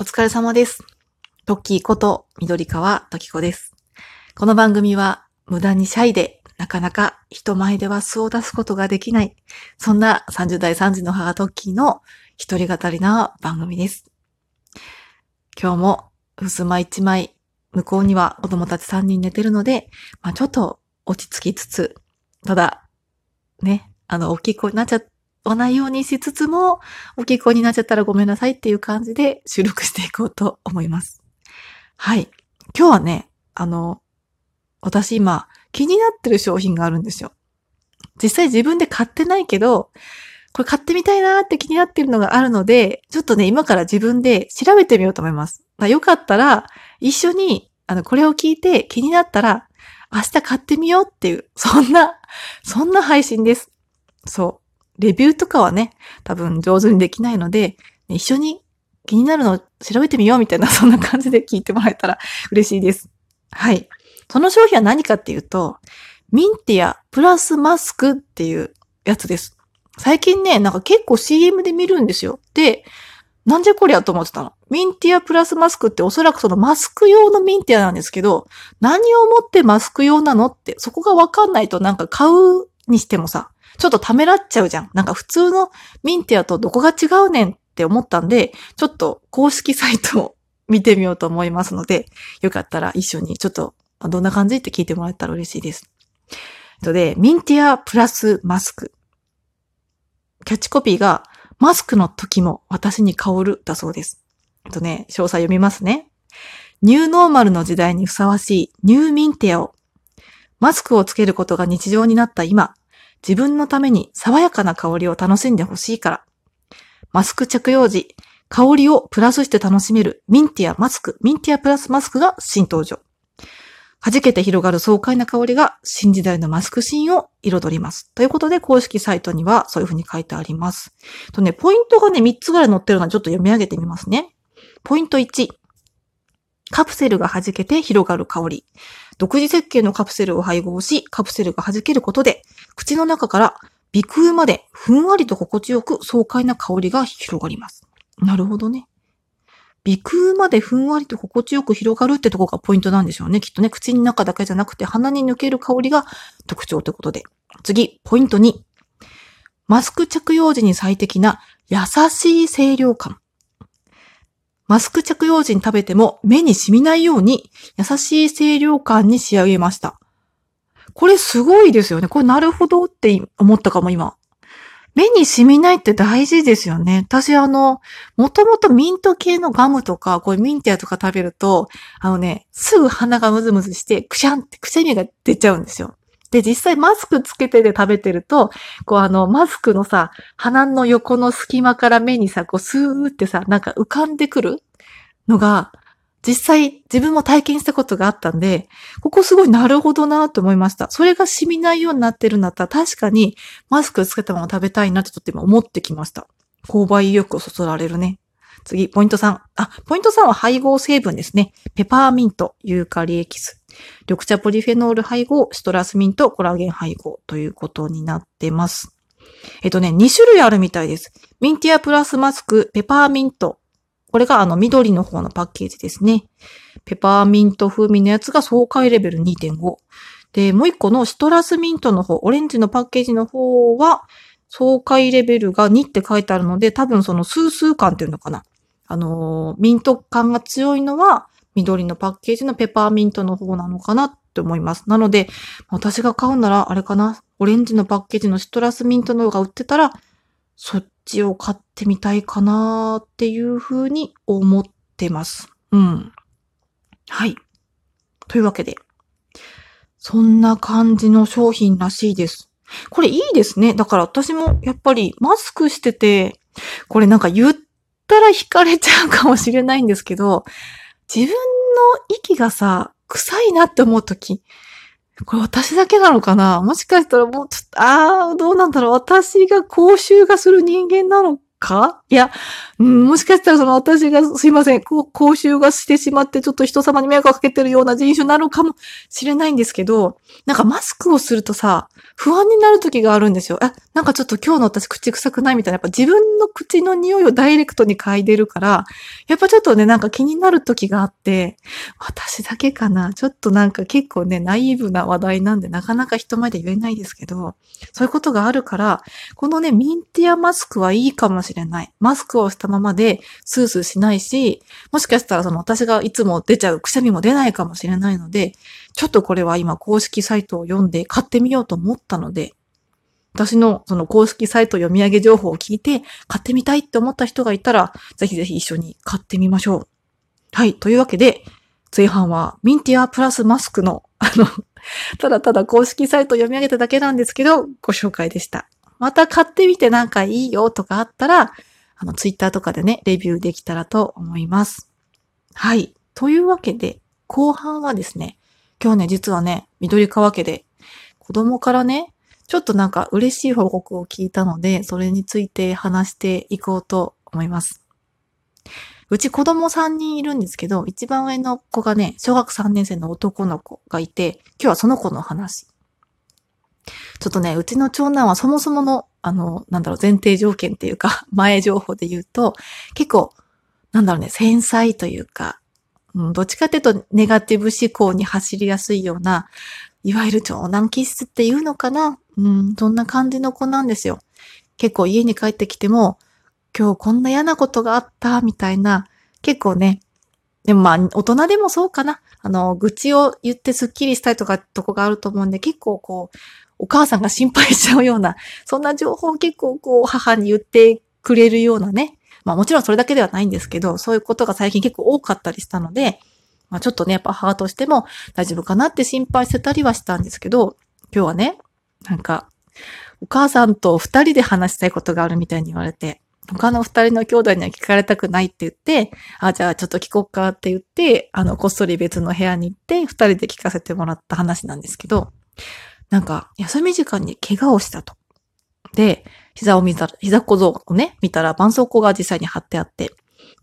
お疲れ様です。トッキーこと緑川トキコです。この番組は無駄にシャイでなかなか人前では素を出すことができない、そんな30代3児の母トッキーの一人語りな番組です。今日も襖一枚、向こうには子供たち3人寝てるので、まあ、ちょっと落ち着きつつ、ただ、ね、あの、大きい子になっちゃってわないようにしつつも、大きい子になっちゃったらごめんなさいっていう感じで収録していこうと思います。はい。今日はね、あの、私今気になってる商品があるんですよ。実際自分で買ってないけど、これ買ってみたいなーって気になってるのがあるので、ちょっとね、今から自分で調べてみようと思います。まあ、よかったら、一緒に、あの、これを聞いて気になったら、明日買ってみようっていう、そんな、そんな配信です。そう。レビューとかはね、多分上手にできないので、一緒に気になるのを調べてみようみたいな、そんな感じで聞いてもらえたら 嬉しいです。はい。その商品は何かっていうと、ミンティアプラスマスクっていうやつです。最近ね、なんか結構 CM で見るんですよ。で、なんじゃこりゃと思ってたの。ミンティアプラスマスクっておそらくそのマスク用のミンティアなんですけど、何をもってマスク用なのって、そこがわかんないとなんか買うにしてもさ、ちょっとためらっちゃうじゃん。なんか普通のミンティアとどこが違うねんって思ったんで、ちょっと公式サイトを見てみようと思いますので、よかったら一緒にちょっとどんな感じって聞いてもらえたら嬉しいです。で、ミンティアプラスマスク。キャッチコピーが、マスクの時も私に香るだそうです。えっとね、詳細読みますね。ニューノーマルの時代にふさわしいニューミンティアを、マスクをつけることが日常になった今、自分のために爽やかな香りを楽しんでほしいから。マスク着用時、香りをプラスして楽しめるミンティアマスク、ミンティアプラスマスクが新登場。弾けて広がる爽快な香りが新時代のマスクシーンを彩ります。ということで、公式サイトにはそういう風に書いてあります。とね、ポイントがね、3つぐらい載ってるのでちょっと読み上げてみますね。ポイント1。カプセルが弾けて広がる香り。独自設計のカプセルを配合し、カプセルが弾けることで、口の中から鼻腔までふんわりと心地よく爽快な香りが広がります。なるほどね。鼻腔までふんわりと心地よく広がるってとこがポイントなんでしょうね。きっとね、口の中だけじゃなくて鼻に抜ける香りが特徴ということで。次、ポイント2。マスク着用時に最適な優しい清涼感。マスク着用時に食べても目に染みないように優しい清涼感に仕上げました。これすごいですよね。これなるほどって思ったかも今。目に染みないって大事ですよね。私あの、もともとミント系のガムとか、こういうミンティアとか食べると、あのね、すぐ鼻がムズムズして、くしゃんってくしゃみが出ちゃうんですよ。で、実際マスクつけてで食べてると、こうあの、マスクのさ、鼻の横の隙間から目にさ、こうスーってさ、なんか浮かんでくるのが、実際自分も体験したことがあったんで、ここすごいなるほどなと思いました。それが染みないようになってるんだったら確かにマスクつけたまま食べたいなってちょっと今思ってきました。購買意欲をそそられるね。次、ポイント3。あ、ポイント3は配合成分ですね。ペパーミント、ユーカリエキス、緑茶ポリフェノール配合、シトラスミント、コラーゲン配合ということになってます。えっとね、2種類あるみたいです。ミンティアプラスマスク、ペパーミント。これがあの緑の方のパッケージですね。ペパーミント風味のやつが爽快レベル2.5。で、もう一個のシトラスミントの方、オレンジのパッケージの方は、爽快レベルが2って書いてあるので、多分そのスースー感っていうのかな。あのー、ミント感が強いのは、緑のパッケージのペパーミントの方なのかなって思います。なので、私が買うなら、あれかな？オレンジのパッケージのシトラスミントの方が売ってたら、そっちを買ってみたいかなっていうふうに思ってます。うん。はい。というわけで、そんな感じの商品らしいです。これいいですね。だから私もやっぱりマスクしてて、これなんか言ったら惹かれちゃうかもしれないんですけど、自分の息がさ、臭いなって思うとき、これ私だけなのかな？もしかしたらもうちょっと、あー、どうなんだろう？私が口臭がする人間なのか？いや、うん、もしかしたらその私がすいません、こう、講習がしてしまってちょっと人様に迷惑をかけてるような人種なのかもしれないんですけど、なんかマスクをするとさ、不安になる時があるんですよ。あ、なんかちょっと今日の私口臭くないみたいな、やっぱ自分の口の匂いをダイレクトに嗅いでるから、やっぱちょっとね、なんか気になる時があって、私だけかな。ちょっとなんか結構ね、ナイーブな話題なんでなかなか人前で言えないですけど、そういうことがあるから、このね、ミンティアマスクはいいかもしれない。マスクをしたままでスースーしないし、もしかしたらその私がいつも出ちゃうくしゃみも出ないかもしれないので、ちょっとこれは今公式サイトを読んで買ってみようと思ったので、私のその公式サイト読み上げ情報を聞いて買ってみたいって思った人がいたら、ぜひぜひ一緒に買ってみましょう。はい。というわけで、追販はミンティアプラスマスクの、あの、ただただ公式サイト読み上げただけなんですけど、ご紹介でした。また買ってみてなんかいいよとかあったら、あの、ツイッターとかでね、レビューできたらと思います。はい。というわけで、後半はですね、今日ね、実はね、緑川家で、子供からね、ちょっとなんか嬉しい報告を聞いたので、それについて話していこうと思います。うち子供3人いるんですけど、一番上の子がね、小学3年生の男の子がいて、今日はその子の話。ちょっとね、うちの長男はそもそもの、あの、なんだろう、前提条件っていうか、前情報で言うと、結構、なんだろうね、繊細というか、うん、どっちかっていうとネガティブ思考に走りやすいような、いわゆる長男気質っていうのかな？うん、そんな感じの子なんですよ。結構家に帰ってきても、今日こんな嫌なことがあった、みたいな、結構ね、でもまあ、大人でもそうかな。あの、愚痴を言ってスッキリしたいとか、とこがあると思うんで、結構こう、お母さんが心配しちゃうような、そんな情報を結構こう、母に言ってくれるようなね。まあもちろんそれだけではないんですけど、そういうことが最近結構多かったりしたので、まあちょっとね、やっぱ母としても大丈夫かなって心配してたりはしたんですけど、今日はね、なんか、お母さんと二人で話したいことがあるみたいに言われて、他の二人の兄弟には聞かれたくないって言って、あ、じゃあちょっと聞こうかって言って、あの、こっそり別の部屋に行って、二人で聞かせてもらった話なんですけど、なんか、休み時間に怪我をしたと。で、膝を見たら、膝小僧をね、見たら、絆創膏が実際に貼ってあって、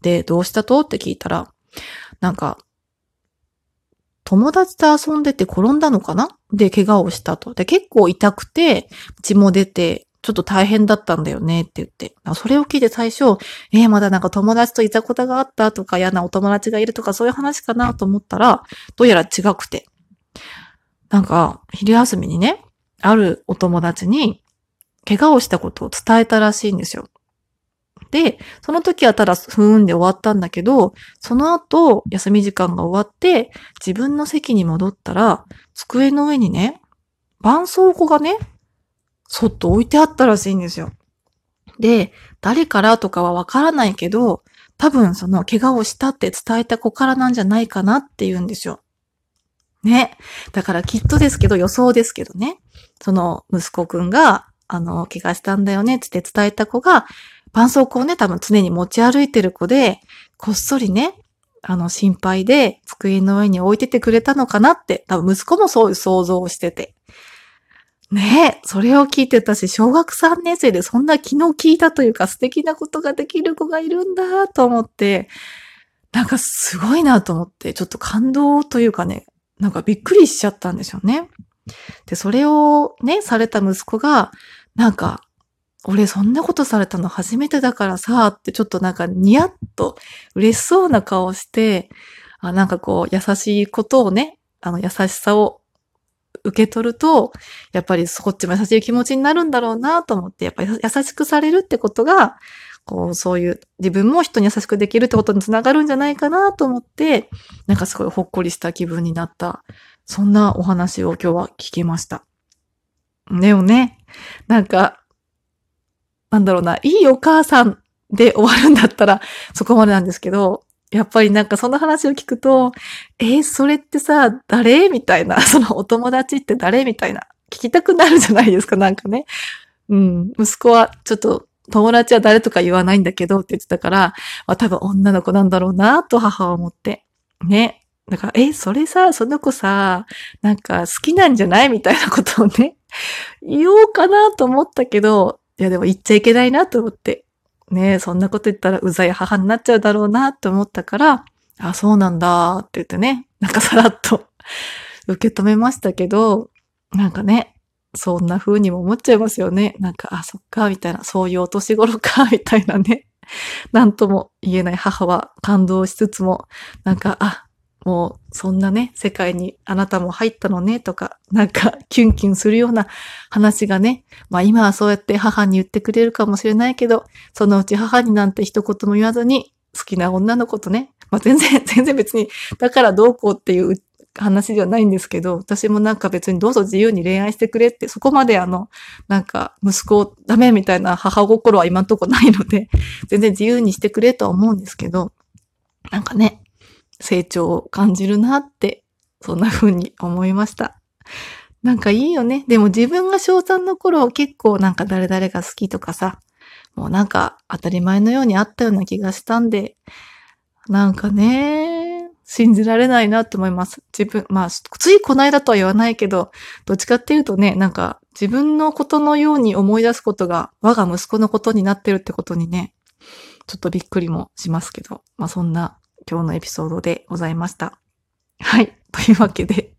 で、どうしたと？って聞いたら、なんか、友達と遊んでて転んだのかな？で、怪我をしたと。で、結構痛くて、血も出て、ちょっと大変だったんだよね？って言って。それを聞いて最初、えー、まだなんか友達といたことがあったとか嫌なお友達がいるとかそういう話かなと思ったら、どうやら違くて。なんか、昼休みにね、あるお友達に、怪我をしたことを伝えたらしいんですよ。で、その時はただふーんで終わったんだけど、その後、休み時間が終わって、自分の席に戻ったら、机の上にね、絆創膏がね、そっと置いてあったらしいんですよ。で、誰からとかはわからないけど、多分その怪我をしたって伝えた子からなんじゃないかなって言うんですよ。ね。だからきっとですけど、予想ですけどね。その息子くんが、あの、怪我したんだよねって伝えた子が、絆創膏をね、多分常に持ち歩いてる子で、こっそりね、あの、心配で机の上に置いててくれたのかなって、多分息子もそういう想像をしてて。ねえ、それを聞いてたし、小学3年生でそんな昨日聞いたというか素敵なことができる子がいるんだと思って、なんかすごいなと思って、ちょっと感動というかね、なんかびっくりしちゃったんですよね。で、それをね、された息子が、なんか、俺そんなことされたの初めてだからさ、ってちょっとなんかニヤッと嬉しそうな顔して、あなんかこう優しいことをね、あの優しさを受け取ると、やっぱりこっちも優しい気持ちになるんだろうなと思って、やっぱり優しくされるってことが、こう、そういう自分も人に優しくできるってことにつながるんじゃないかなと思って、なんかすごいほっこりした気分になった、そんなお話を今日は聞きました。でもね、なんか、なんだろうな、いいお母さんで終わるんだったらそこまでなんですけど、やっぱりなんかその話を聞くと、えー、それってさ、誰みたいな、そのお友達って誰みたいな、聞きたくなるじゃないですか、なんかね。うん、息子はちょっと友達は誰とか言わないんだけどって言ってたから、まあ、多分女の子なんだろうなと母は思って。ね。だから、え、それさ、その子さ、なんか好きなんじゃないみたいなことをね、言おうかなと思ったけど、いやでも言っちゃいけないなと思って。ねそんなこと言ったらうざい母になっちゃうだろうなって思ったから、あ、そうなんだって言ってね、なんかさらっと受け止めましたけど、なんかね、そんな風にも思っちゃいますよね。なんか、あ、そっか、みたいな、そういうお年頃か、みたいなね。なんとも言えない母は感動しつつも、なんか、あ、もうそんなね、世界にあなたも入ったのねとか、なんかキュンキュンするような話がね、まあ今はそうやって母に言ってくれるかもしれないけど、そのうち母になんて一言も言わずに、好きな女の子とね、まあ全然、全然別に、だからどうこうっていう話ではないんですけど、私もなんか別にどうぞ自由に恋愛してくれって、そこまであの、なんか息子をダメみたいな母心は今んとこないので、全然自由にしてくれとは思うんですけど、なんかね、成長を感じるなって、そんな風に思いました。なんかいいよね。でも自分が小3の頃結構なんか誰々が好きとかさ、もうなんか当たり前のようにあったような気がしたんで、なんかね、信じられないなって思います。自分、まあ、ついこの間とは言わないけど、どっちかっていうとね、なんか自分のことのように思い出すことが我が息子のことになってるってことにね、ちょっとびっくりもしますけど、まあそんな今日のエピソードでございました。はい。というわけで、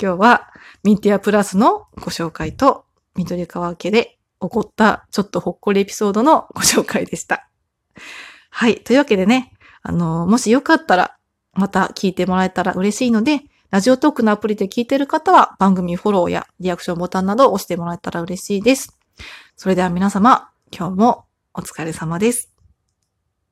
今日はミンティアプラスのご紹介と、緑川家で起こったちょっとほっこりエピソードのご紹介でした。はい。というわけでね、あの、もしよかったら、また聞いてもらえたら嬉しいので、ラジオトークのアプリで聞いている方は番組フォローやリアクションボタンなどを押してもらえたら嬉しいです。それでは皆様、今日もお疲れ様です。